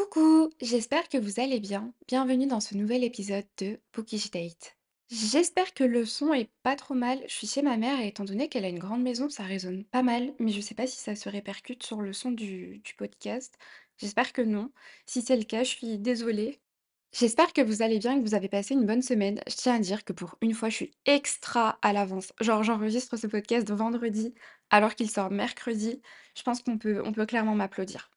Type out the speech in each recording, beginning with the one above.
Coucou, j'espère que vous allez bien. Bienvenue dans ce nouvel épisode de Bookish Date. J'espère que le son est pas trop mal. Je suis chez ma mère et étant donné qu'elle a une grande maison, ça résonne pas mal, mais je sais pas si ça se répercute sur le son du, podcast. J'espère que non. Si c'est le cas, je suis désolée. J'espère que vous allez bien que vous avez passé une bonne semaine. Je tiens à dire que pour une fois, je suis extra à l'avance. Genre, j'enregistre ce podcast vendredi alors qu'il sort mercredi. Je pense qu'on peut, on peut clairement m'applaudir.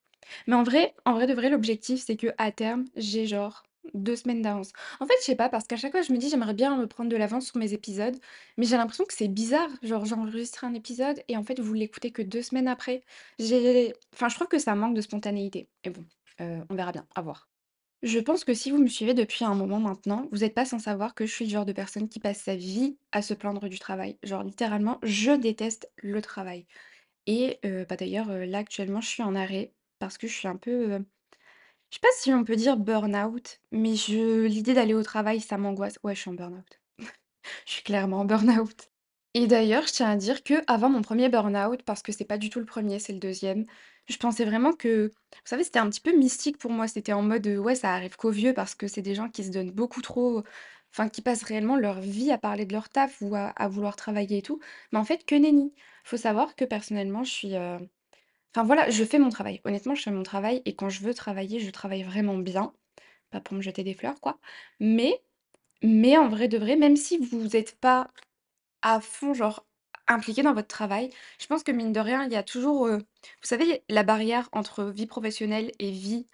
Mais en vrai en vrai de vrai, l'objectif, c'est que à terme, j'ai genre 2 semaines d'avance. En fait, je sais pas, parce qu'à chaque fois, je me dis: «J'aimerais bien me prendre de l'avance sur mes épisodes», mais j'ai l'impression que c'est bizarre. Genre, j'enregistre un épisode et en fait, vous l'écoutez que 2 semaines après. J'ai enfin, je trouve que ça manque de spontanéité. Et bon, heu, on verra bien, à voir. Je pense que si vous me suivez depuis un moment maintenant, vous êtes pas sans savoir que je suis le genre de personne qui passe sa vie à se plaindre du travail. Genre littéralement, je déteste le travail. Et heu, bah, d'ailleurs, heu, là actuellement, je suis en arrêt parce que je suis un peu, heu, je sais pas si on peut dire burn-out, mais je l'idée d'aller au travail, ça m'angoisse. Ouais, je suis en burn-out. Je suis clairement en burn-out. Et d'ailleurs, je tiens à dire que avant mon premier burn-out, parce que c'est pas du tout le premier, c'est le deuxième, je pensais vraiment que vous savez, c'était un petit peu mystique pour moi. C'était en mode, ouais, ça arrive qu'aux vieux parce que c'est des gens qui se donnent beaucoup trop enfin, qui passent réellement leur vie à parler de leur taf ou à vouloir travailler et tout. Mais en fait, que nenni. Faut savoir que personnellement, je suis, heu enfin voilà, je fais mon travail. Honnêtement, je fais mon travail et quand je veux travailler, je travaille vraiment bien. Pas pour me jeter des fleurs, quoi. Mais mais en vrai de vrai, même si vous êtes pas à fond, genre, impliqué dans votre travail. Je pense que mine de rien, il y a toujours, heu, vous savez, la barrière entre vie professionnelle et vie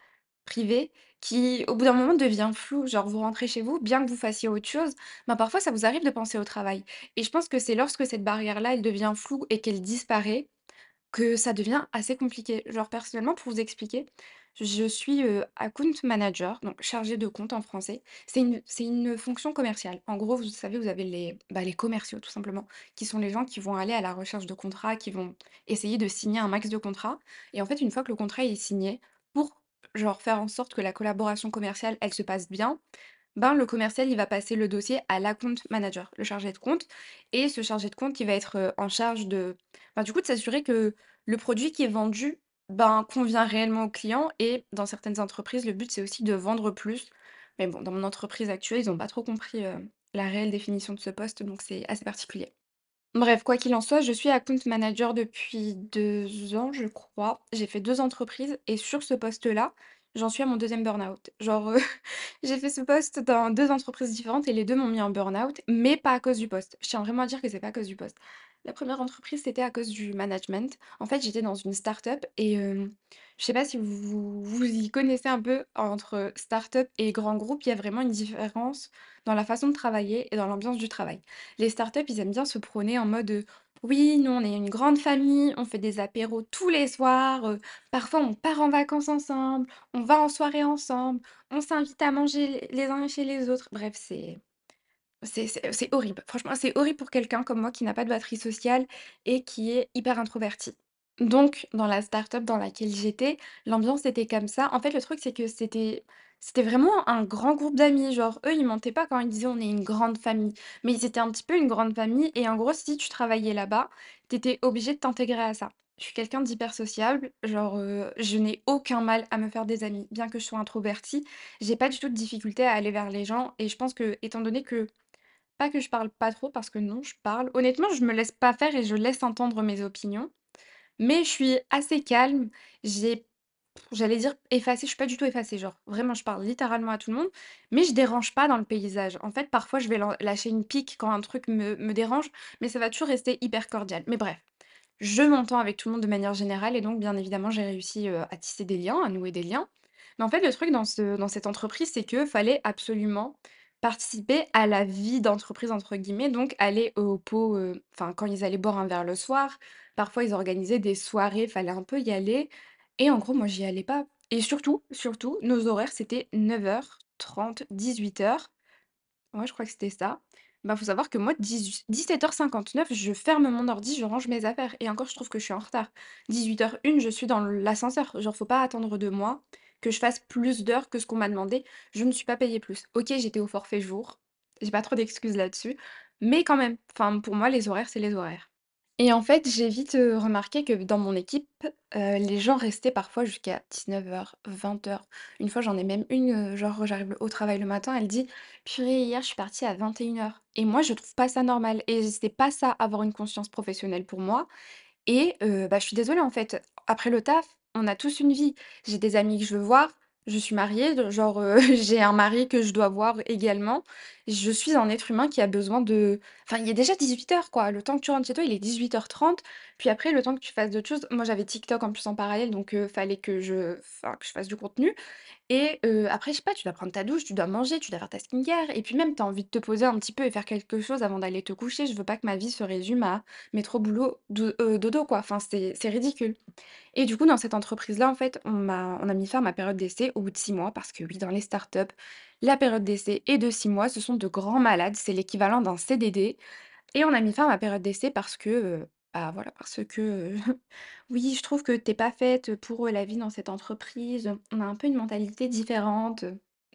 privée qui, au bout d'un moment, devient floue. Genre, vous rentrez chez vous, bien que vous fassiez autre chose, ben, parfois ça vous arrive de penser au travail et je pense que c'est lorsque cette barrière-là, elle devient floue et qu'elle disparaît que ça devient assez compliqué. Genre personnellement, pour vous expliquer, je suis, account manager, donc chargée de compte en français. C'est une une fonction commerciale. En gros, vous savez, vous avez les, bah, les commerciaux tout simplement, qui sont les gens qui vont aller à la recherche de contrats, qui vont essayer de signer un max de contrats et en fait, une fois que le contrat est signé, pour genre faire en sorte que la collaboration commerciale, elle se passe bien, ben, le commercial, il va passer le dossier à l'account manager, le chargé de compte et ce chargé de compte, il va être, heu, en charge de, ben, du coup, de s'assurer que le produit qui est vendu, ben, convient réellement au client et dans certaines entreprises, le but, c'est aussi de vendre plus. Mais bon, dans mon entreprise actuelle, ils ont pas trop compris, heu, la réelle définition de ce poste, donc c'est assez particulier. Bref, quoi qu'il en soit, je suis account manager depuis 2 ans, je crois. J'ai fait 2 entreprises et sur ce poste-là, j'en suis à mon deuxième burn-out. Genre, heu, j'ai fait ce poste dans 2 entreprises différentes et les 2 m'ont mis en burn-out, mais pas à cause du poste. Je tiens vraiment à dire que c'est pas à cause du poste. La première entreprise, c'était à cause du management. En fait, j'étais dans une start-up et hem, je sais pas si vous vous y connaissez un peu entre start-up et grand groupe, il y a vraiment une différence dans la façon de travailler et dans l'ambiance du travail. Les startups, ils aiment bien se prôner en mode, «Oui, nous, on est une grande famille, on fait des apéros tous les soirs, heu, parfois on part en vacances ensemble, on va en soirée ensemble, on s'invite à manger les uns chez les autres». Bref, c'est c'est horrible. Franchement, c'est horrible pour quelqu'un comme moi qui n'a pas de batterie sociale et qui est hyper introverti. Donc dans la start-up dans laquelle j'étais, l'ambiance était comme ça. En fait, le truc, c'est que c'était c'était vraiment un grand groupe d'amis. Genre, eux, ils mentaient pas quand ils disaient: «On est une grande famille». Mais ils étaient un petit peu une grande famille et en gros, si tu travaillais là-bas, tu étais obligé de t'intégrer à ça. Je suis quelqu'un d'hyper sociable, genre, heu, je n'ai aucun mal à me faire des amis. Bien que je sois introvertie, j'ai pas du tout de difficulté à aller vers les gens et je pense que étant donné que pas que je parle pas trop parce que non, je parle. Honnêtement, je me laisse pas faire et je laisse entendre mes opinions. Mais je suis assez calme. J'ai j'allais dire effacée, je suis pas du tout effacée, genre vraiment je parle littéralement à tout le monde, mais je dérange pas dans le paysage. En fait, parfois je vais lâcher une pique quand un truc me me dérange, mais ça va toujours rester hyper cordial. Mais bref, je m'entends avec tout le monde de manière générale et donc bien évidemment, j'ai réussi, à tisser des liens, à nouer des liens. Mais en fait, le truc dans ce dans cette entreprise, c'est que fallait absolument participer à la «vie d'entreprise» entre guillemets, donc aller au pot, heu, enfin quand ils allaient boire un verre le soir, parfois ils organisaient des soirées, fallait un peu y aller et en gros moi j'y allais pas et surtout, surtout, nos horaires c'était 9:30-18:00. Ouais, je crois que c'était ça. Bah, faut savoir que moi, 18-17:59, je ferme mon ordi, je range mes affaires et encore, je trouve que je suis en retard. 18:01, je suis dans l'ascenseur. Genre, faut pas attendre de moi que je fasse plus d'heures que ce qu'on m'a demandé. Je ne suis pas payée plus. OK, j'étais au forfait jour. J'ai pas trop d'excuses là-dessus, mais quand même, enfin, pour moi, les horaires, c'est les horaires. Et en fait, j'ai vite, remarqué que dans mon équipe, les gens restaient parfois jusqu'à 19:00-20:00. Une fois, j'en ai même une, genre j'arrive au travail le matin, elle dit: «Purée, hier je suis partie à 21:00» et moi je trouve pas ça normal et c'est pas ça avoir une conscience professionnelle pour moi et bah, je suis désolée en fait, après le taf, on a tous une vie. J'ai des amis que je veux voir, je suis mariée, genre, heu, j'ai un mari que je dois voir également. Je suis un être humain qui a besoin de enfin, il est déjà 18:00 quoi, le temps que tu rentres chez toi, il est 18:30, puis après le temps que tu fasses d'autres choses moi j'avais TikTok en plus en parallèle donc heu, fallait que je enfin, que je fasse du contenu. Et après je sais pas, tu dois prendre ta douche, tu dois manger, tu dois faire ta skincare. Et puis même tu as envie de te poser un petit peu et faire quelque chose avant d'aller te coucher. Je veux pas que ma vie se résume à métro, boulot, do heu, dodo quoi, enfin c'est ridicule. Et du coup dans cette entreprise-là, en fait, on m'a on a mis fin à ma période d'essai au bout de 6 mois parce que oui, dans les startups, la période d'essai est de 6 mois. Ce sont de grands malades, c'est l'équivalent d'un CDD et on a mis fin à ma période d'essai parce que, heu, bah, voilà, parce que, oui, je trouve que tu es pas faite pour, heu, la vie dans cette entreprise. On a un peu une mentalité différente.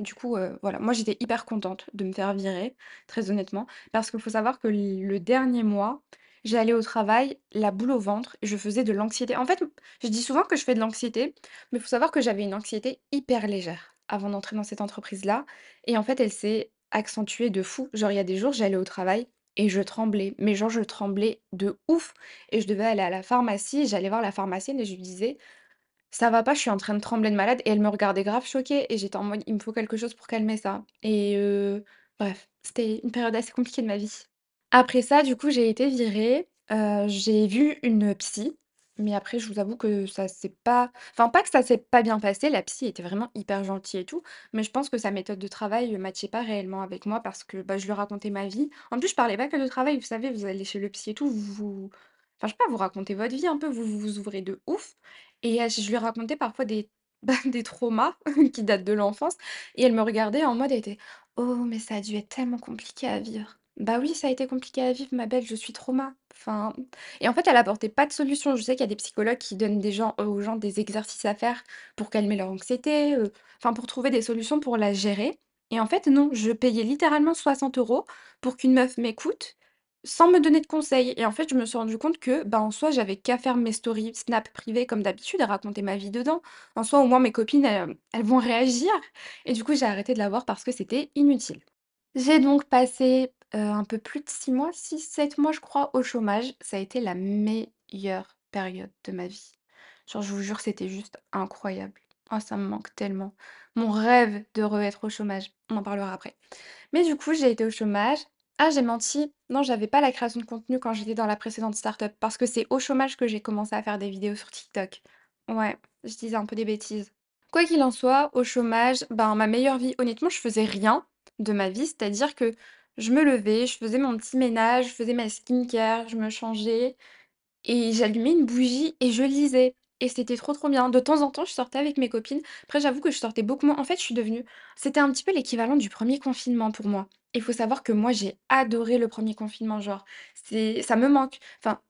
Du coup, heu, voilà, moi j'étais hyper contente de me faire virer, très honnêtement, parce qu'il faut savoir que le dernier mois, j'allais au travail, la boule au ventre, je faisais de l'anxiété. En fait, je dis souvent que je fais de l'anxiété, mais il faut savoir que j'avais une anxiété hyper légère avant d'entrer dans cette entreprise-là et en fait, elle s'est accentuée de fou. Genre, il y a des jours, j'allais au travail et je tremblais, mais genre je tremblais de ouf et je devais aller à la pharmacie. J'allais voir la pharmacienne et je lui disais: «Ça va pas, je suis en train de trembler de malade» et elle me regardait grave choquée et j'étais en mode: «Il me faut quelque chose pour calmer ça» et bref, c'était une période assez compliquée de ma vie. Après ça, du coup, j'ai été virée, j'ai vu une psy, mais après je vous avoue que ça s'est pas enfin pas que ça s'est pas bien passé, la psy était vraiment hyper gentille et tout, mais je pense que sa méthode de travail, heu, matchait pas réellement avec moi parce que, bah, je lui racontais ma vie. En plus, je parlais pas que de travail, vous savez, vous allez chez le psy et tout, vous enfin je sais pas, vous racontez votre vie un peu, vous vous ouvrez de ouf et je lui racontais parfois des des traumas qui datent de l'enfance et elle me regardait en mode, elle «Oh mais ça a dû être tellement compliqué à vivre». Bah oui, ça a été compliqué à vivre ma belle, je suis trauma. Enfin et en fait, elle apportait pas de solution. Je sais qu'il y a des psychologues qui donnent des gens aux gens des exercices à faire pour calmer leur anxiété, heu, enfin pour trouver des solutions pour la gérer et en fait non, je payais littéralement 60 euros pour qu'une meuf m'écoute, sans me donner de conseils et en fait, je me suis rendu compte que, bah, en soi, j'avais qu'à faire mes stories Snap privées comme d'habitude et raconter ma vie dedans. En soi, au moins mes copines, elles vont réagir et du coup, j'ai arrêté de la voir parce que c'était inutile. J'ai donc passé, heu, un peu plus de 6 mois, 6-7 mois je crois au chômage. Ça a été la meilleure période de ma vie. Genre je vous jure, c'était juste incroyable. Oh ça me manque tellement. Mon rêve de re-être au chômage. On en parlera après. Mais du coup, j'ai été au chômage. Ah j'ai menti, non j'avais pas la création de contenu quand j'étais dans la précédente start-up parce que c'est au chômage que j'ai commencé à faire des vidéos sur TikTok. Ouais, je disais un peu des bêtises. Quoi qu'il en soit, au chômage, ben, ma meilleure vie, honnêtement, je faisais rien de ma vie, c'est-à-dire que je me levais, je faisais mon petit ménage, je faisais ma skincare, je me changeais et j'allumais une bougie et je lisais et c'était trop, trop bien. De temps en temps, je sortais avec mes copines. Après, j'avoue que je sortais beaucoup moins. En fait, je suis devenue c'était un petit peu l'équivalent du premier confinement pour moi. Il faut savoir que moi, j'ai adoré le premier confinement, genre, ça me manque. Enfin,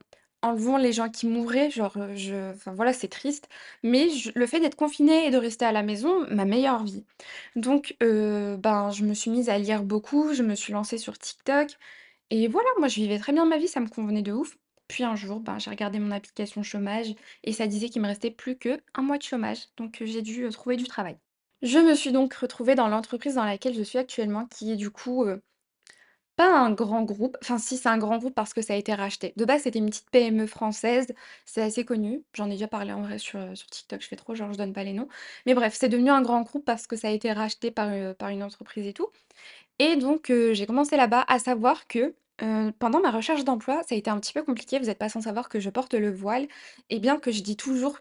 enlevons les gens qui mouraient, genre, heu, je enfin voilà, c'est triste, mais le fait d'être confinée et de rester à la maison, ma meilleure vie. Donc heu, ben, je me suis mise à lire beaucoup, je me suis lancée sur TikTok et voilà, moi je vivais très bien ma vie, ça me convenait de ouf. Puis un jour, ben, j'ai regardé mon application chômage et ça disait qu'il me restait plus que un mois de chômage, donc heu, j'ai dû, trouver du travail. Je me suis donc retrouvée dans l'entreprise dans laquelle je suis actuellement, qui est du coup, pas un grand groupe, enfin si, c'est un grand groupe parce que ça a été racheté. De base, c'était une petite PME française, c'est assez connu. J'en ai déjà parlé en vrai sur, TikTok, je fais trop genre je donne pas les noms. Mais bref, c'est devenu un grand groupe parce que ça a été racheté par, par une entreprise et tout et donc heu, j'ai commencé là-bas, à savoir que, heu, pendant ma recherche d'emploi, ça a été un petit peu compliqué. Vous êtes pas sans savoir que je porte le voile et bien que je dis toujours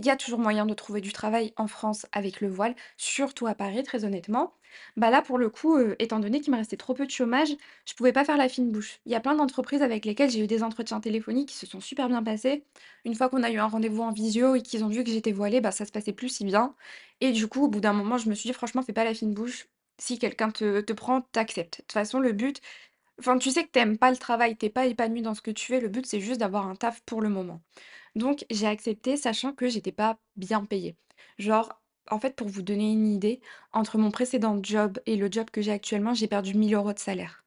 qu'il y a toujours moyen de trouver du travail en France avec le voile, surtout à Paris, très honnêtement. Bah là, pour le coup, étant donné qu'il me restait trop peu de chômage, je pouvais pas faire la fine bouche. Il y a plein d'entreprises avec lesquelles j'ai eu des entretiens téléphoniques qui se sont super bien passés. Une fois qu'on a eu un rendez-vous en visio et qu'ils ont vu que j'étais voilée, bah ça se passait plus si bien et du coup, au bout d'un moment, je me suis dit: «Franchement, fais pas la fine bouche. Si quelqu'un te te prend, tu acceptes». De toute façon, le but enfin, tu sais que tu aimes pas le travail, tu es pas épanouie dans ce que tu fais, le but, c'est juste d'avoir un taf pour le moment. Donc j'ai accepté, sachant que j'étais pas bien payée. Genre, en fait, pour vous donner une idée, entre mon précédent job et le job que j'ai actuellement, j'ai perdu 1 000 € de salaire.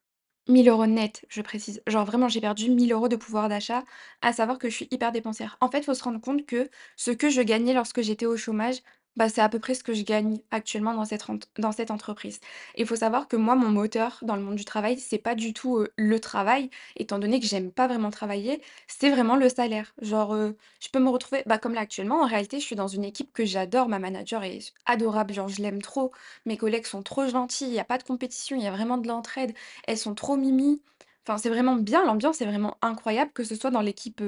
1000 € net, je précise. Genre vraiment, j'ai perdu 1000 € de pouvoir d'achat, à savoir que je suis hyper dépensière. En fait, il faut se rendre compte que ce que je gagnais lorsque j'étais au chômage, bah, c'est à peu près ce que je gagne actuellement dans cette entreprise. Il faut savoir que moi, mon moteur dans le monde du travail, c'est pas du tout, le travail, étant donné que j'aime pas vraiment travailler, c'est vraiment le salaire. Genre, je peux me retrouver bah, comme là actuellement, en réalité, je suis dans une équipe que j'adore, ma manager est adorable, genre je l'aime trop, mes collègues sont trop gentils, il y a pas de compétition, il y a vraiment de l'entraide. Elles sont trop mimi. Enfin, c'est vraiment bien, l'ambiance est vraiment incroyable, que ce soit dans l'équipe,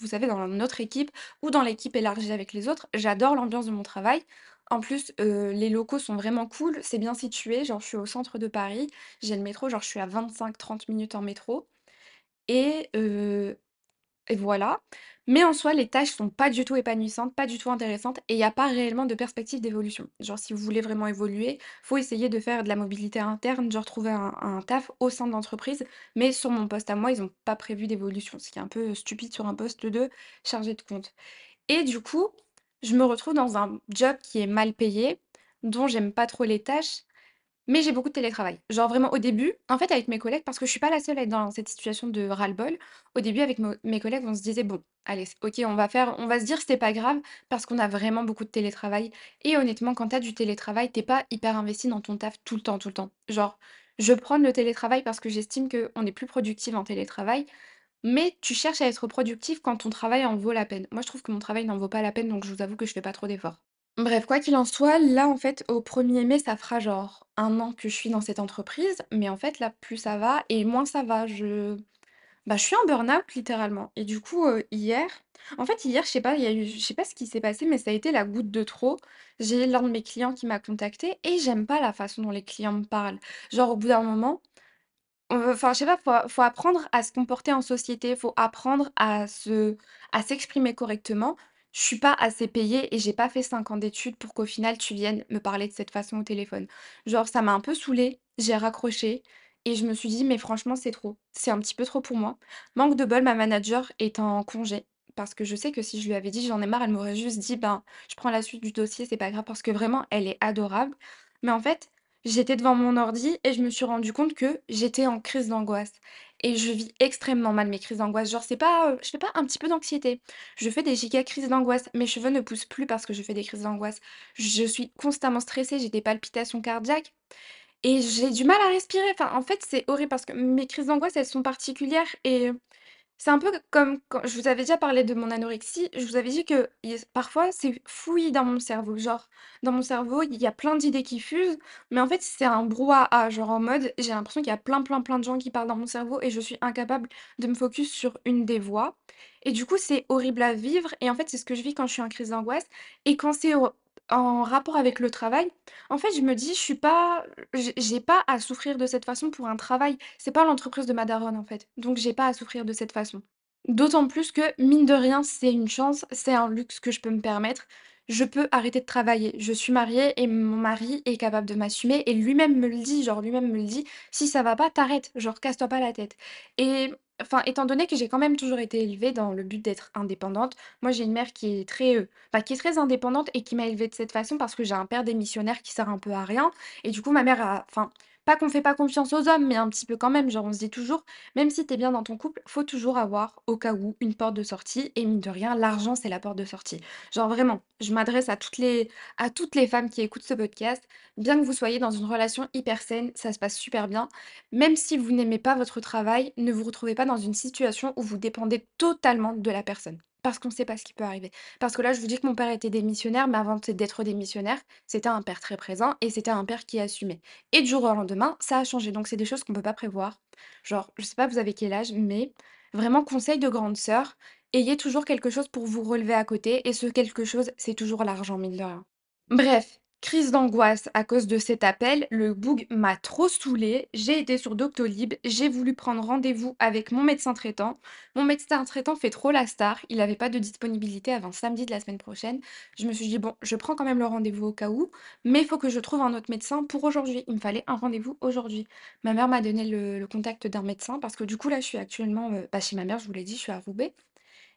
vous savez, dans notre équipe ou dans l'équipe élargie avec les autres. J'adore l'ambiance de mon travail. En plus, les locaux sont vraiment cool, c'est bien situé, genre je suis au centre de Paris, j'ai le métro, genre je suis à 25-30 minutes en métro et et voilà. Mais en soi, les tâches sont pas du tout épanouissantes, pas du tout intéressantes et il y a pas réellement de perspective d'évolution. Genre, si vous voulez vraiment évoluer, faut essayer de faire de la mobilité interne, genre trouver un, taf au sein de l'entreprise. Mais sur mon poste à moi, ils ont pas prévu d'évolution, ce qui est un peu stupide sur un poste de chargé de compte. Et du coup, je me retrouve dans un job qui est mal payé, dont j'aime pas trop les tâches mais j'ai beaucoup de télétravail. Genre vraiment au début, en fait avec mes collègues, parce que je suis pas la seule à être dans cette situation de ras-le-bol, au début avec mes collègues, on se disait: «Bon, allez, OK, on va faire on va se dire c'est pas grave parce qu'on a vraiment beaucoup de télétravail» et honnêtement, quand tu as du télétravail, tu es pas hyper investi dans ton taf tout le temps, tout le temps. Genre, je prône le télétravail parce que j'estime qu'on est plus productif en télétravail, mais tu cherches à être productif quand ton travail en vaut la peine. Moi, je trouve que mon travail n'en vaut pas la peine, donc je vous avoue que je fais pas trop d'efforts. Bref, quoi qu'il en soit, là, en fait, au premier mai, ça fera genre un an que je suis dans cette entreprise, mais en fait, là, plus ça va et moins ça va. Je, bah, je suis en burn-out littéralement. Et du coup, hier, en fait, hier, je sais pas, il y a eu, je sais pas ce qui s'est passé, mais ça a été la goutte de trop. J'ai l'un de mes clients qui m'a contacté et j'aime pas la façon dont les clients me parlent. Genre, au bout d'un moment, enfin, je sais pas, faut faut apprendre à se comporter en société, faut apprendre à se à s'exprimer correctement. Je suis pas assez payée et j'ai pas fait 5 ans d'études pour qu'au final tu viennes me parler de cette façon au téléphone. Genre ça m'a un peu saoulée, j'ai raccroché et je me suis dit: «Mais franchement, c'est trop, c'est un petit peu trop pour moi». Manque de bol, ma manager est en congé parce que je sais que si je lui avais dit: «J'en ai marre», elle m'aurait juste dit: «Ben, je prends la suite du dossier, c'est pas grave» parce que vraiment elle est adorable. Mais en fait, J'étais devant mon ordi et je me suis rendu compte que j'étais en crise d'angoisse et je vis extrêmement mal mes crises d'angoisse. Genre, c'est pas, heu, je fais pas un petit peu d'anxiété. Je fais des giga crises d'angoisse. Mes cheveux ne poussent plus parce que je fais des crises d'angoisse. Je suis constamment stressée, j'ai des palpitations cardiaques et j'ai du mal à respirer. Enfin, en fait, c'est horrible parce que mes crises d'angoisse, elles sont particulières et c'est un peu comme quand je vous avais déjà parlé de mon anorexie, je vous avais dit que parfois c'est fouillis dans mon cerveau. Genre, dans mon cerveau, il y a plein d'idées qui fusent, mais en fait, c'est un brouhaha. Genre en mode, j'ai l'impression qu'il y a plein, plein, plein de gens qui parlent dans mon cerveau et je suis incapable de me focus sur une des voix. Et du coup, c'est horrible à vivre et en fait, c'est ce que je vis quand je suis en crise d'angoisse et quand c'est en rapport avec le travail, en fait, je me dis: «Je suis pas j'ai pas à souffrir de cette façon pour un travail». C'est pas l'entreprise de ma daronne, en fait, donc j'ai pas à souffrir de cette façon. D'autant plus que, mine de rien, c'est une chance, c'est un luxe que je peux me permettre. Je peux arrêter de travailler. Je suis mariée et mon mari est capable de m'assumer et lui-même me le dit, genre lui-même me le dit: «Si ça va pas, t'arrêtes, genre casse-toi pas la tête» et enfin, étant donné que j'ai quand même toujours été élevée dans le but d'être indépendante, moi j'ai une mère qui est très, bah, très indépendante et qui m'a élevée de cette façon parce que j'ai un père démissionnaire qui sert un peu à rien et du coup ma mère a enfin, pas qu'on fait pas confiance aux hommes, mais un petit peu quand même, genre on se dit toujours: même si tu bien dans ton couple, faut toujours avoir, au cas où, une porte de sortie et mine de rien, l'argent, c'est la porte de sortie. Genre vraiment, je m'adresse à toutes les femmes qui écoutent ce podcast. Bien que vous soyez dans une relation hyper saine, ça se passe super bien. Même si vous n'aimez pas votre travail, ne vous retrouvez pas dans une situation où vous dépendez totalement de la personne. Parce qu'on ne sait pas ce qui peut arriver. Parce que là, je vous dis que mon père était démissionnaire, mais avant d'être démissionnaire, c'était un père très présent et c'était un père qui assumait. Et du jour au lendemain, ça a changé. Donc c'est des choses qu'on ne peut pas prévoir. Genre, je sais pas vous avez quel âge, mais vraiment conseil de grande sœur, ayez toujours quelque chose pour vous relever à côté et ce quelque chose, c'est toujours l'argent, mine de rien. Bref, crise d'angoisse à cause de cet appel, le boug m'a trop saoulée, j'ai été sur Doctolib, j'ai voulu prendre rendez-vous avec mon médecin traitant. Mon médecin traitant fait trop la star, il avait pas de disponibilité avant samedi de la semaine prochaine. Je me suis dit: «Bon, je prends quand même le rendez-vous au cas où, mais il faut que je trouve un autre médecin pour aujourd'hui». Il me fallait un rendez-vous aujourd'hui. Ma mère m'a donné le contact d'un médecin parce que du coup là, je suis actuellement, heu, bah, chez ma mère, je vous l'ai dit, je suis à Roubaix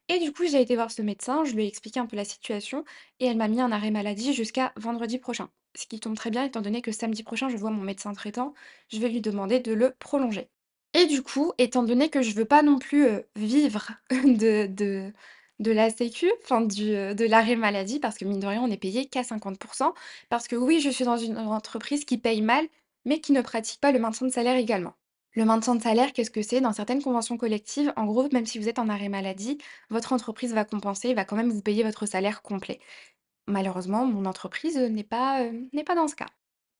et du coup, j'ai été voir ce médecin, je lui ai expliqué un peu la situation et elle m'a mis un arrêt maladie jusqu'à vendredi prochain. Ce qui tombe très bien étant donné que samedi prochain, je vois mon médecin traitant, je vais lui demander de le prolonger. Et du coup, étant donné que je veux pas non plus, heu, vivre de de la sécu, enfin heu, de l'arrêt maladie parce que mine de rien, on est payé qu'à 50% parce que oui, je suis dans une entreprise qui paye mal, mais qui ne pratique pas le maintien de salaire également. Le maintien de salaire, qu'est-ce que c'est? Dans certaines conventions collectives, en gros, même si vous êtes en arrêt maladie, votre entreprise va compenser, va quand même vous payer votre salaire complet. Malheureusement, mon entreprise, heu, n'est pas, n'est pas dans ce cas.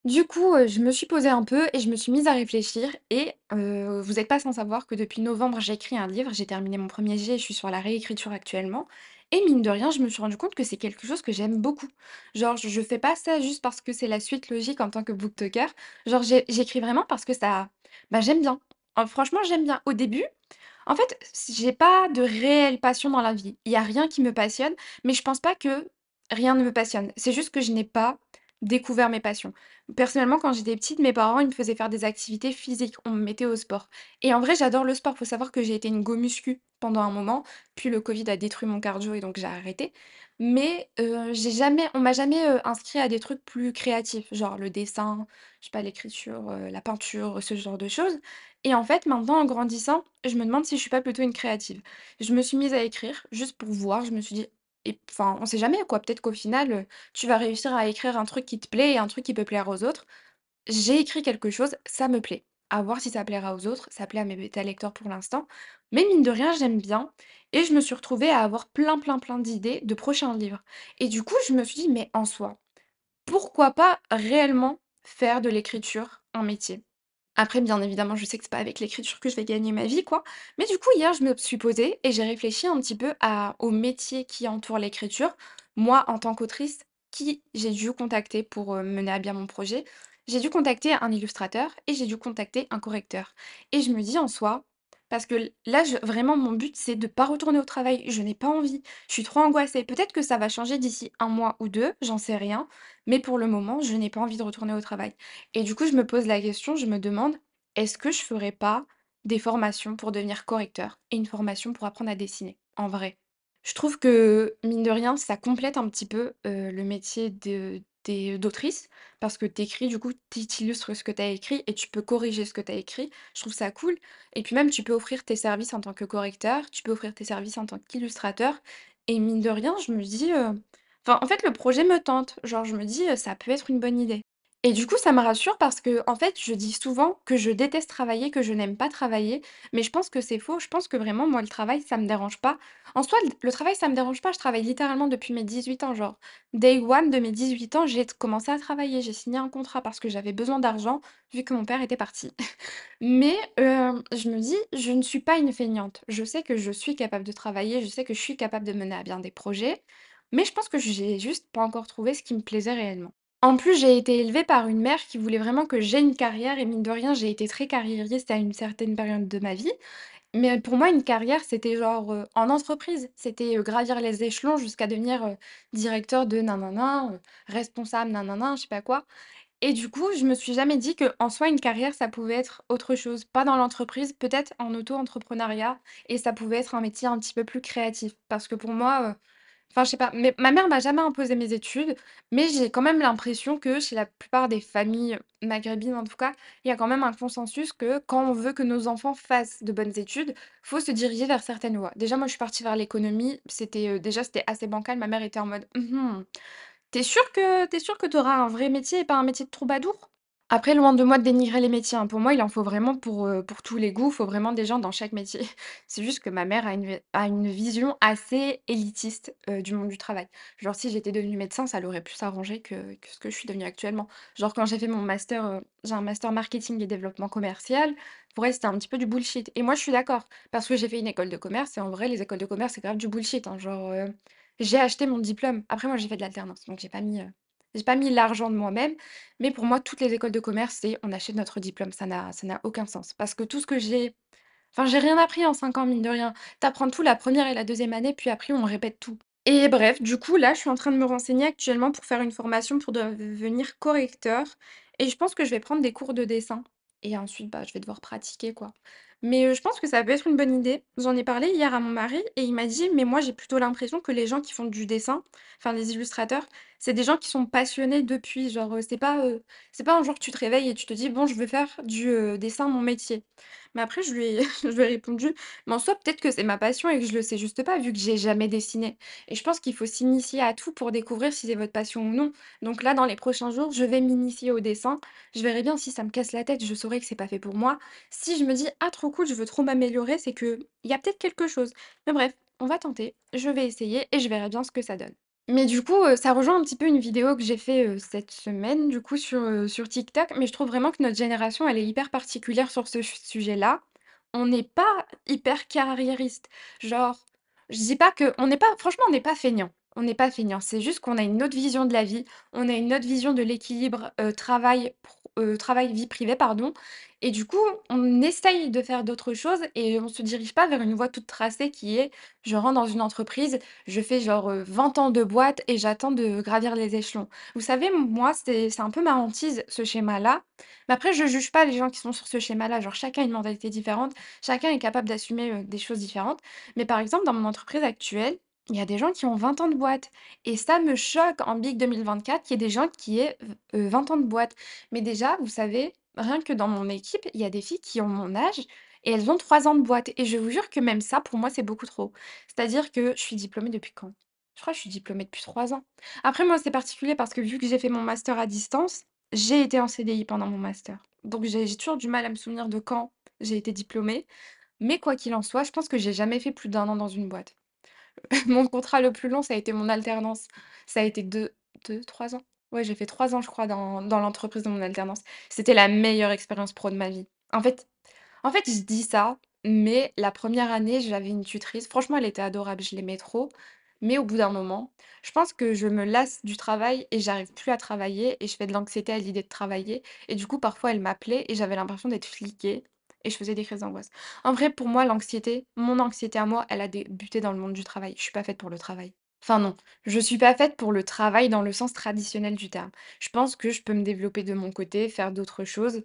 Du coup, heu, je me suis posée un peu et je me suis mise à réfléchir et vous êtes pas sans savoir que depuis novembre, j'écris un livre. J'ai terminé mon premier er jet, je suis sur la réécriture actuellement et mine de rien, je me suis rendu compte que c'est quelque chose que j'aime beaucoup. Genre, je je fais pas ça juste parce que c'est la suite logique en tant que booktoker. Genre, j'écris vraiment parce que ça bah, j'aime bien. Franchement, j'aime bien. Au début, en fait, s j'ai pas de réelle passion dans la vie. Il y a rien qui me passionne, mais je pense pas que rien ne me passionne. C'est juste que je n'ai pas découvert mes passions. Personnellement, quand j'étais petite, mes parents, ils me faisaient faire des activités physiques. On me mettait au sport. Et en vrai, j'adore le sport. Faut savoir que j'ai été une go muscu pendant un moment, puis le Covid a détruit mon cardio et donc j'ai arrêté. Mais heu, j'ai jamais on m'a jamais, heu, inscrit à des trucs plus créatifs, genre le dessin, je sais pas, l'écriture, heu, la peinture, ce genre de choses. Et en fait, maintenant, en grandissant, je me demande si je suis pas plutôt une créative. Je me suis mise à écrire juste pour voir. Je me suis dit et enfin, on sait jamais quoi, peut-être qu'au final, tu vas réussir à écrire un truc qui te plaît et un truc qui peut plaire aux autres. J'ai écrit quelque chose, ça me plaît. À voir si ça plaira aux autres, ça plaît à mes bêta lecteurs pour l'instant, mais mine de rien, j'aime bien et je me suis retrouvée à avoir plein, plein, plein d'idées de prochains livres et du coup, je me suis dit: «Mais en soi, pourquoi pas réellement faire de l'écriture un métier?» Après, bien évidemment, je sais que c'est pas avec l'écriture que je vais gagner ma vie, quoi. Mais du coup, hier, je me suis posée et j'ai réfléchi un petit peu au métier qui entoure l'écriture. Moi, en tant qu'autrice, qui j'ai dû contacter pour euh, mener à bien mon projet? J'ai dû contacter un illustrateur et j'ai dû contacter un correcteur. Et je me dis en soi, parce que là, vraiment, mon but, c'est de pas retourner au travail. Je n'ai pas envie. Je suis trop angoissée. Peut-être que ça va changer d'ici un mois ou deux, j'en sais rien. Mais pour le moment, je n'ai pas envie de retourner au travail. Et du coup, je me pose la question, je me demande, est-ce que je ferais pas des formations pour devenir correcteur et une formation pour apprendre à dessiner, en vrai? Je trouve que, mine de rien, ça complète un petit peu, heu, le métier de des d'autrice parce que tu écris, du coup, tu illustres ce que tu as écrit et tu peux corriger ce que tu as écrit. Je trouve ça cool et puis même, tu peux offrir tes services en tant que correcteur, tu peux offrir tes services en tant qu'illustrateur et mine de rien, je me dis, en fait, le projet me tente. Genre, je me dis, «Ça peut être une bonne idée». Et du coup, ça me rassure parce que en fait, je dis souvent que je déteste travailler, que je n'aime pas travailler, mais je pense que c'est faux. Je pense que vraiment, moi, le travail, ça me dérange pas. En soi, le travail, ça me dérange pas. Je travaille littéralement depuis mes 18 ans, genre day one de mes 18 ans, j'ai commencé à travailler. J'ai signé un contrat parce que j'avais besoin d'argent vu que mon père était parti. Mais hem, je me dis: «Je ne suis pas une feignante». Je sais que je suis capable de travailler, je sais que je suis capable de mener à bien des projets, mais je pense que j'ai juste pas encore trouvé ce qui me plaisait réellement. En plus, j'ai été élevée par une mère qui voulait vraiment que j'aie une carrière et mine de rien, j'ai été très carriériste à une certaine période de ma vie. Mais pour moi, une carrière, c'était genre, heu, en entreprise. C'était, heu, gravir les échelons jusqu'à devenir, heu, directeur de nin heu, responsable nin je sais pas quoi. Et du coup, je me suis jamais dit que en soi, une carrière, ça pouvait être autre chose. Pas dans l'entreprise, peut-être en auto-entrepreneuriat et ça pouvait être un métier un petit peu plus créatif. Parce que pour moi, Enfin, je sais pas, mais ma mère m'a jamais imposé mes études, mais j'ai quand même l'impression que chez la plupart des familles maghrébines, en tout cas, il y a quand même un consensus que quand on veut que nos enfants fassent de bonnes études, faut se diriger vers certaines voies. Déjà, moi, je suis partie vers l'économie, c'était, heu, déjà, c'était assez bancal. Ma mère était en mode: «Mmh mh, sûr que t'es sûr que tu auras un vrai métier et pas un métier de troubadour?» Après, loin de moi de dénigrer les métiers, hein. Pour moi, il en faut vraiment pour, heu, pour tous les goûts. Il faut vraiment des gens dans chaque métier. C'est juste que ma mère a une a une vision assez élitiste, heu, du monde du travail. Genre, si j'étais devenue médecin, ça l'aurait plus arrangé que que ce que je suis devenue actuellement. Genre, quand j'ai fait mon master, heu, j'ai un master marketing et développement commercial, pour elle, c'était un petit peu du bullshit et moi, je suis d'accord parce que j'ai fait une école de commerce et en vrai, les écoles de commerce, c'est grave du bullshit, hein. Genre, j'ai acheté mon diplôme. Après, moi, j'ai fait de l'alternance, donc j'ai pas mis, j'ai pas mis l'argent de moi-même mais pour moi, toutes les écoles de commerce, c'est on achète notre diplôme. Ça n'a ça n'a aucun sens. Parce que tout ce que j'ai enfin, j'ai rien appris en 5 ans, mine de rien. Tu tout la première et la deuxième année, puis après on répète tout. Et bref, du coup, là, je suis en train de me renseigner actuellement pour faire une formation pour devenir correcteur et je pense que je vais prendre des cours de dessin et ensuite, bah, je vais devoir pratiquer, quoi. Mais heu, je pense que ça peut être une bonne idée. J'en ai parlé hier à mon mari et il m'a dit: «Mais moi, j'ai plutôt l'impression que les gens qui font du dessin, enfin les illustrateurs, C'est des gens qui sont passionnés depuis, genre, heu, c'est pas, c'est pas un jour que tu te réveilles et tu te dis: «Bon, je veux faire du, dessin mon métier». Mais après je lui ai je lui ai répondu: «Mais en soi, peut-être que c'est ma passion et que je le sais juste pas vu que j'ai jamais dessiné» et je pense qu'il faut s'initier à tout pour découvrir si c'est votre passion ou non. Donc là, dans les prochains jours, je vais m'initier au dessin. Je verrai bien si ça me casse la tête, je saurai que c'est pas fait pour moi. Si je me dis: «Ah trop cool, je veux trop m'améliorer», c'est qu'il y a peut-être quelque chose. Mais bref, on va tenter, je vais essayer et je verrai bien ce que ça donne. Mais du coup, heu, ça rejoint un petit peu une vidéo que j'ai fait, heu, cette semaine du coup sur, heu, sur TikTok, mais je trouve vraiment que notre génération, elle est hyper particulière sur ce sujet-là. On n'est pas hyper carriériste. Genre, je dis pas que on n'est pas franchement, on n'est pas feignant. On n'est pas feignant. C'est juste qu'on a une autre vision de la vie, on a une autre vision de l'équilibre, travail pro heu, travail vie privée, pardon et du coup, on essaye de faire d'autres choses et on se dirige pas vers une voie toute tracée qui est: je rentre dans une entreprise, je fais genre, heu, 20 ans de boîte et j'attends de gravir les échelons. Vous savez, moi, c'est c'est un peu ma hantise, ce schéma-là. Mais après, je juge pas les gens qui sont sur ce schéma-là, genre chacun a une mentalité différente, chacun est capable d'assumer, des choses différentes. Mais par exemple, dans mon entreprise actuelle, il y a des gens qui ont 20 ans de boîte et ça me choque en big 2024 qu'il y ait des gens qui aient v heu, 20 ans de boîte. Mais déjà, vous savez, rien que dans mon équipe, il y a des filles qui ont mon âge et elles ont 3 ans de boîte et je vous jure que même ça, pour moi, c'est beaucoup trop. C'est-à-dire que je suis diplômée depuis quand? Je crois que je suis diplômée depuis 3 ans. Après moi, c'est particulier parce que vu que j'ai fait mon master à distance, j'ai été en CDI pendant mon master. Donc j'ai toujours du mal à me souvenir de quand j'ai été diplômée. Mais quoi qu'il en soit, je pense que j'ai jamais fait plus d'1 an dans une boîte. Mon contrat le plus long, ça a été mon alternance. Ça a été deux, 2-3 ans? Ouais, j'ai fait 3 ans, je crois, dans dans l'entreprise de mon alternance. C'était la meilleure expérience pro de ma vie. En fait en fait, je dis ça, mais la 1re année, j'avais une tutrice, franchement, elle était adorable, je l'aimais trop. Mais au bout d'un moment, je pense que je me lasse du travail et j'arrive plus à travailler et je fais de l'anxiété à l'idée de travailler et du coup, parfois, elle m'appelait et j'avais l'impression d'être fliquée et je faisais des crises d'angoisse. En vrai, pour moi, l'anxiété, mon anxiété à moi, elle a débuté dans le monde du travail. Je suis pas faite pour le travail. Enfin non, je suis pas faite pour le travail dans le sens traditionnel du terme. Je pense que je peux me développer de mon côté, faire d'autres choses.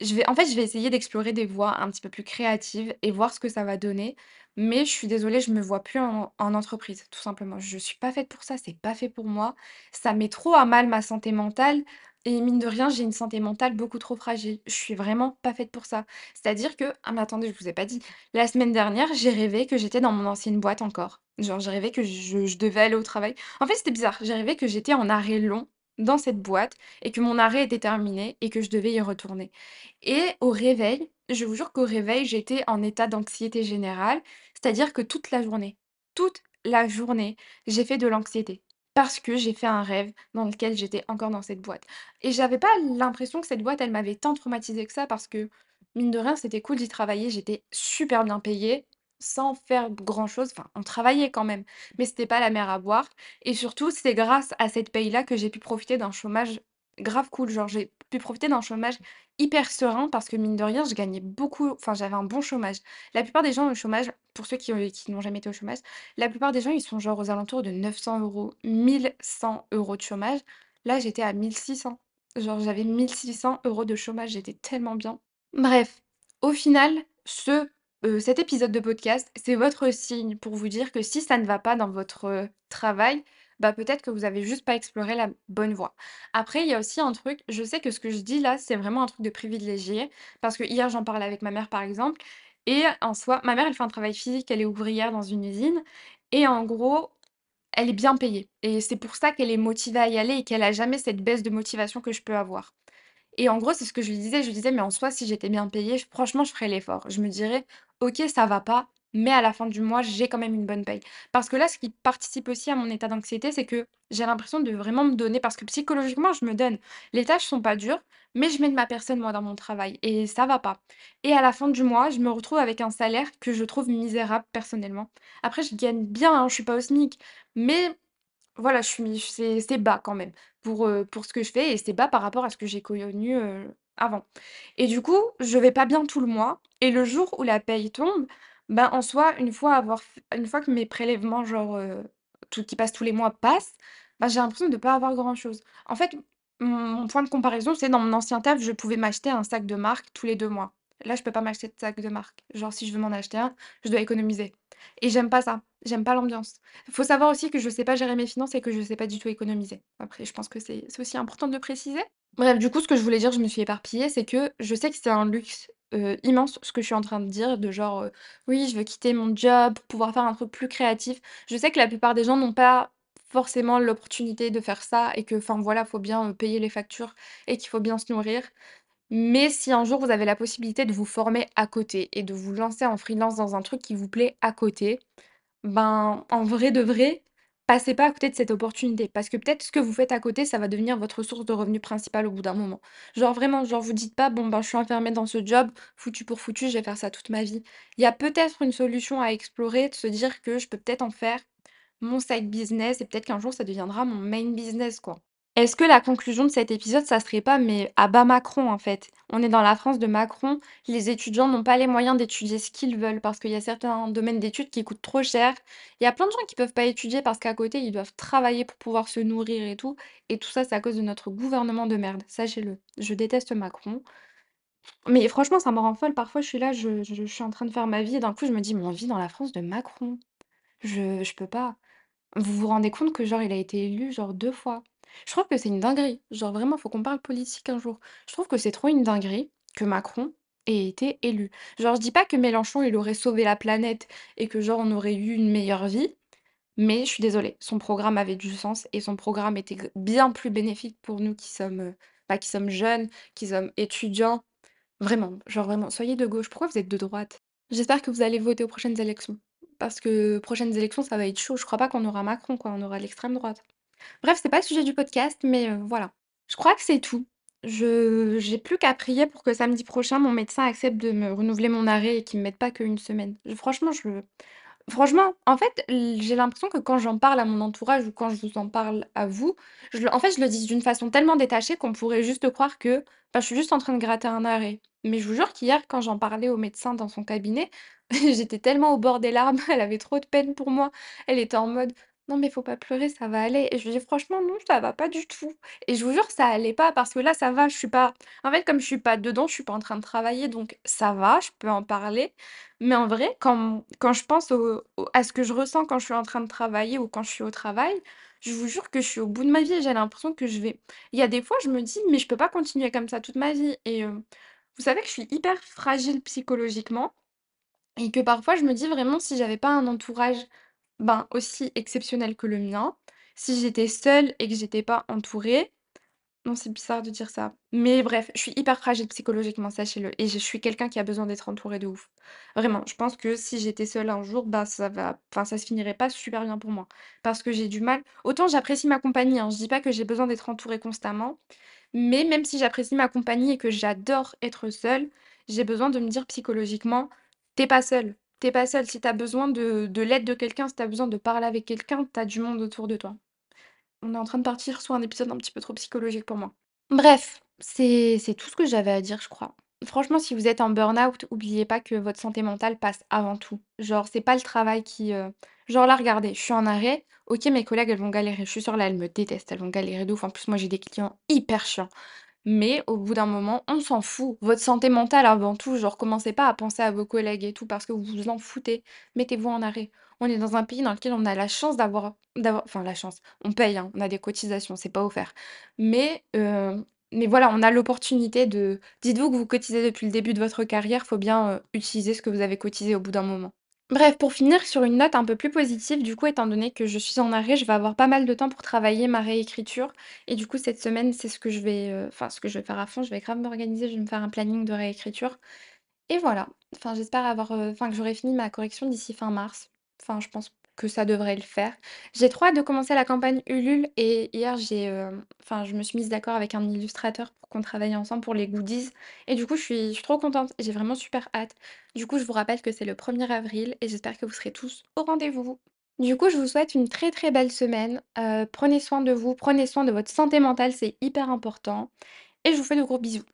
Je vais en fait, je vais essayer d'explorer des voies un petit peu plus créatives et voir ce que ça va donner. Mais je suis désolée, je me vois plus en en entreprise, tout simplement. Je suis pas faite pour ça, c'est pas fait pour moi. Ça met trop à mal ma santé mentale et mine de rien, j'ai une santé mentale beaucoup trop fragile. Je suis vraiment pas faite pour ça. C'est-à-dire que ah mais attendez, je vous ai pas dit. La semaine dernière, j'ai rêvé que j'étais dans mon ancienne boîte encore. Genre, j'ai rêvé que je je devais aller au travail. En fait, c'était bizarre. J'ai rêvé que j'étais en arrêt long dans cette boîte et que mon arrêt était terminé et que je devais y retourner et au réveil, je vous jure qu'au réveil, j'étais en état d'anxiété générale. C'est-à-dire que toute la journée, toute la journée, j'ai fait de l'anxiété parce que j'ai fait un rêve dans lequel j'étais encore dans cette boîte et j'avais pas l'impression que cette boîte, elle m'avait tant traumatisée que ça parce que, mine de rien, c'était cool d'y travailler. J'étais super bien payée sans faire grand-chose. Enfin, on travaillait quand même, mais c'était pas la mer à boire et surtout, c'est grâce à cette paye-là que j'ai pu profiter d'un chômage grave cool. Genre, j'ai pu profiter d'un chômage hyper serein parce que mine de rien, je gagnais beaucoup enfin, j'avais un bon chômage. La plupart des gens au chômage, pour ceux qui, heu, qui n'ont jamais été au chômage, la plupart des gens, ils sont genre aux alentours de 900 €, 1 100 € de chômage. Là, j'étais à 1 600. Genre, j'avais 1 600 € de chômage, j'étais tellement bien. Bref, au final, ce, heu, cet épisode de podcast, c'est votre signe pour vous dire que si ça ne va pas dans votre, heu, travail, bah, peut-être que vous avez juste pas exploré la bonne voie. Après, il y a aussi un truc, je sais que ce que je dis là, c'est vraiment un truc de privilégié parce que hier, j'en parlais avec ma mère, par exemple et en soi ma mère, elle fait un travail physique, elle est ouvrière dans une usine et en gros, elle est bien payée et c'est pour ça qu'elle est motivée à y aller et qu'elle a jamais cette baisse de motivation que je peux avoir et en gros, c'est ce que je lui disais. Je lui disais: «Mais en soi, si j'étais bien payée, franchement, je ferais l'effort». Je me dirais: «OK, ça va pas, mais à la fin du mois, j'ai quand même une bonne paye». Parce que là, ce qui participe aussi à mon état d'anxiété, c'est que j'ai l'impression de vraiment me donner parce que psychologiquement, je me donne. Les tâches sont pas dures, mais je mets de ma personne, moi, dans mon travail et ça va pas et à la fin du mois, je me retrouve avec un salaire que je trouve misérable, personnellement. Après, je gagne bien, hein, je suis pas au SMIC, mais voilà, je suis c'est bas quand même pour, heu, pour ce que je fais et c'est bas par rapport à ce que j'ai connu, heu, avant et du coup, je vais pas bien tout le mois et le jour où la paye tombe, ben, en soi, une fois avoir une fois que mes prélèvements, genre, tout qui passent tous les mois passent, bah, j'ai l'impression de pas avoir grand-chose. En fait, mon point de comparaison, c'est dans mon ancien taf, je pouvais m'acheter un sac de marque tous les 2 mois. Là, je peux pas m'acheter de sac de marque. Genre, si je veux m'en acheter un, je dois économiser et j'aime pas ça. J'aime pas l'ambiance. Faut savoir aussi que je sais pas gérer mes finances et que je sais pas du tout économiser. Après, je pense que c'est aussi important de préciser. Bref, du coup, ce que je voulais dire, je me suis éparpillée, c'est que je sais que c'est un luxe, heu, immense ce que je suis en train de dire, de genre, heu: «Oui, je veux quitter mon job pour pouvoir faire un truc plus créatif». Je sais que la plupart des gens n'ont pas forcément l'opportunité de faire ça et que, enfin, voilà, faut bien, heu, payer les factures et qu'il faut bien se nourrir. Mais si un jour vous avez la possibilité de vous former à côté et de vous lancer en freelance dans un truc qui vous plaît à côté, ben, en vrai de vrai, passez pas à côté de cette opportunité parce que peut-être ce que vous faites à côté, ça va devenir votre source de revenu principale au bout d'un moment. Genre vraiment, genre vous dites pas: «Bon, ben, je suis enfermée dans ce job, foutu pour foutu, je vais faire ça toute ma vie». Il y a peut-être une solution à explorer, de se dire que je peux peut-être en faire mon side business et peut-être qu'un jour ça deviendra mon main business, quoi. Est-ce que la conclusion de cet épisode, ça serait pas, mais à bas Macron, en fait? On est dans la France de Macron, les étudiants n'ont pas les moyens d'étudier ce qu'ils veulent parce qu'il y a certains domaines d'études qui coûtent trop cher. Il y a plein de gens qui peuvent pas étudier parce qu'à côté, ils doivent travailler pour pouvoir se nourrir et tout et tout ça, c'est à cause de notre gouvernement de merde, sachez-le. Je déteste Macron, mais franchement, ça me rend folle. Parfois, je suis là, je suis en train de faire ma vie et d'un coup, je me dis: «Mais on vit dans la France de Macron». Je je peux pas. Vous vous rendez compte que genre il a été élu genre 2 fois? Je trouve que c'est une dinguerie. Genre vraiment, faut qu'on parle politique un jour. Je trouve que c'est trop une dinguerie que Macron ait été élu. Genre je dis pas que Mélenchon, il aurait sauvé la planète et que genre on aurait eu une meilleure vie, mais je suis désolée, son programme avait du sens et son programme était bien plus bénéfique pour nous qui sommes, heu, bah, qui sommes jeunes, qui sommes étudiants. Vraiment, genre vraiment, soyez de gauche. Pourquoi vous êtes de droite? J'espère que vous allez voter aux prochaines élections. Parce que prochaines élections, ça va être chaud. Je crois pas qu'on aura Macron, quoi, on aura l'extrême droite. Bref, c'est pas le sujet du podcast, mais voilà. Je crois que c'est tout. Je j'ai plus qu'à prier pour que samedi prochain, mon médecin accepte de me renouveler mon arrêt et qu'il me mette pas qu'une semaine. Je franchement, je Franchement, en fait, j'ai l'impression que quand j'en parle à mon entourage ou quand je vous en parle à vous, je le en fait, je le dis d'une façon tellement détachée qu'on pourrait juste croire que, bah, je suis juste en train de gratter un arrêt. Mais je vous jure qu'hier, quand j'en parlais au médecin dans son cabinet, j'étais tellement au bord des larmes, elle avait trop de peine pour moi. Elle était en mode: «Non mais faut pas pleurer, ça va aller» et je lui dis: «Franchement non, ça va pas du tout» et je vous jure, ça allait pas parce que là, ça va, je suis pas en fait, comme je suis pas dedans, je suis pas en train de travailler donc ça va, je peux en parler. Mais en vrai, quand quand je pense à ce que je ressens quand je suis en train de travailler ou quand je suis au travail, je vous jure que je suis au bout de ma vie et j'ai l'impression que je vais. Il y a des fois, je me dis: «Mais je peux pas continuer comme ça toute ma vie» et heu, vous savez que je suis hyper fragile psychologiquement et que parfois je me dis vraiment si j'avais pas un entourage, ben, aussi exceptionnel que le mien, si j'étais seule et que j'étais pas entourée, non, c'est bizarre de dire ça. Mais bref, je suis hyper fragile psychologiquement, sachez-le. Et je suis quelqu'un qui a besoin d'être entouré de ouf. Vraiment, je pense que si j'étais seule un jour, bah ça va, enfin ça se finirait pas super bien pour moi. Parce que j'ai du mal. Autant j'apprécie ma compagnie, hein, je dis pas que j'ai besoin d'être entourée constamment, mais même si j'apprécie ma compagnie et que j'adore être seule, j'ai besoin de me dire psychologiquement, t'es pas seule. T'es pas seule. Si t'as besoin de, de l'aide de quelqu'un, si t'as besoin de parler avec quelqu'un, t'as du monde autour de toi. On est en train de partir sur un épisode un petit peu trop psychologique pour moi. Bref, c'est tout ce que j'avais à dire, je crois. Franchement, si vous êtes en burn-out, oubliez pas que votre santé mentale passe avant tout. Genre, c'est pas le travail qui, heu genre là, regardez, je suis en arrêt, OK, mes collègues, elles vont galérer, je suis sûre là, elles me détestent, elles vont galérer de ouf. En plus, moi, j'ai des clients hyper chiants. Mais au bout d'un moment, on s'en fout. Votre santé mentale avant tout, genre commencez pas à penser à vos collègues et tout parce que vous vous en foutez. Mettez-vous en arrêt. On est dans un pays dans lequel on a la chance d'avoir enfin la chance, on paye, hein, on a des cotisations, c'est pas offert. Mais, heu, mais voilà, on a l'opportunité de dites-vous que vous cotisez depuis le début de votre carrière, faut bien, heu, utiliser ce que vous avez cotisé au bout d'un moment. Bref, pour finir sur une note un peu plus positive, du coup, étant donné que je suis en arrêt, je vais avoir pas mal de temps pour travailler ma réécriture. Et du coup, cette semaine, c'est ce que je vais, euh, ce que je vais faire à fond. Je vais grave m'organiser, je vais me faire un planning de réécriture. Et voilà. Enfin, j'espère avoir, heu, enfin, que j'aurai fini ma correction d'ici fin mars. Enfin, je pense que ça devrait le faire. J'ai trop hâte de commencer la campagne Ulule et hier j'ai, hem, enfin, je me suis mise d'accord avec un illustrateur pour qu'on travaille ensemble pour les goodies et du coup, je suis trop contente. J'ai vraiment super hâte. Du coup, je vous rappelle que c'est le premier avril et j'espère que vous serez tous au rendez-vous. Du coup, je vous souhaite une très, très belle semaine. Heu, prenez soin de vous, prenez soin de votre santé mentale, c'est hyper important et je vous fais de gros bisous.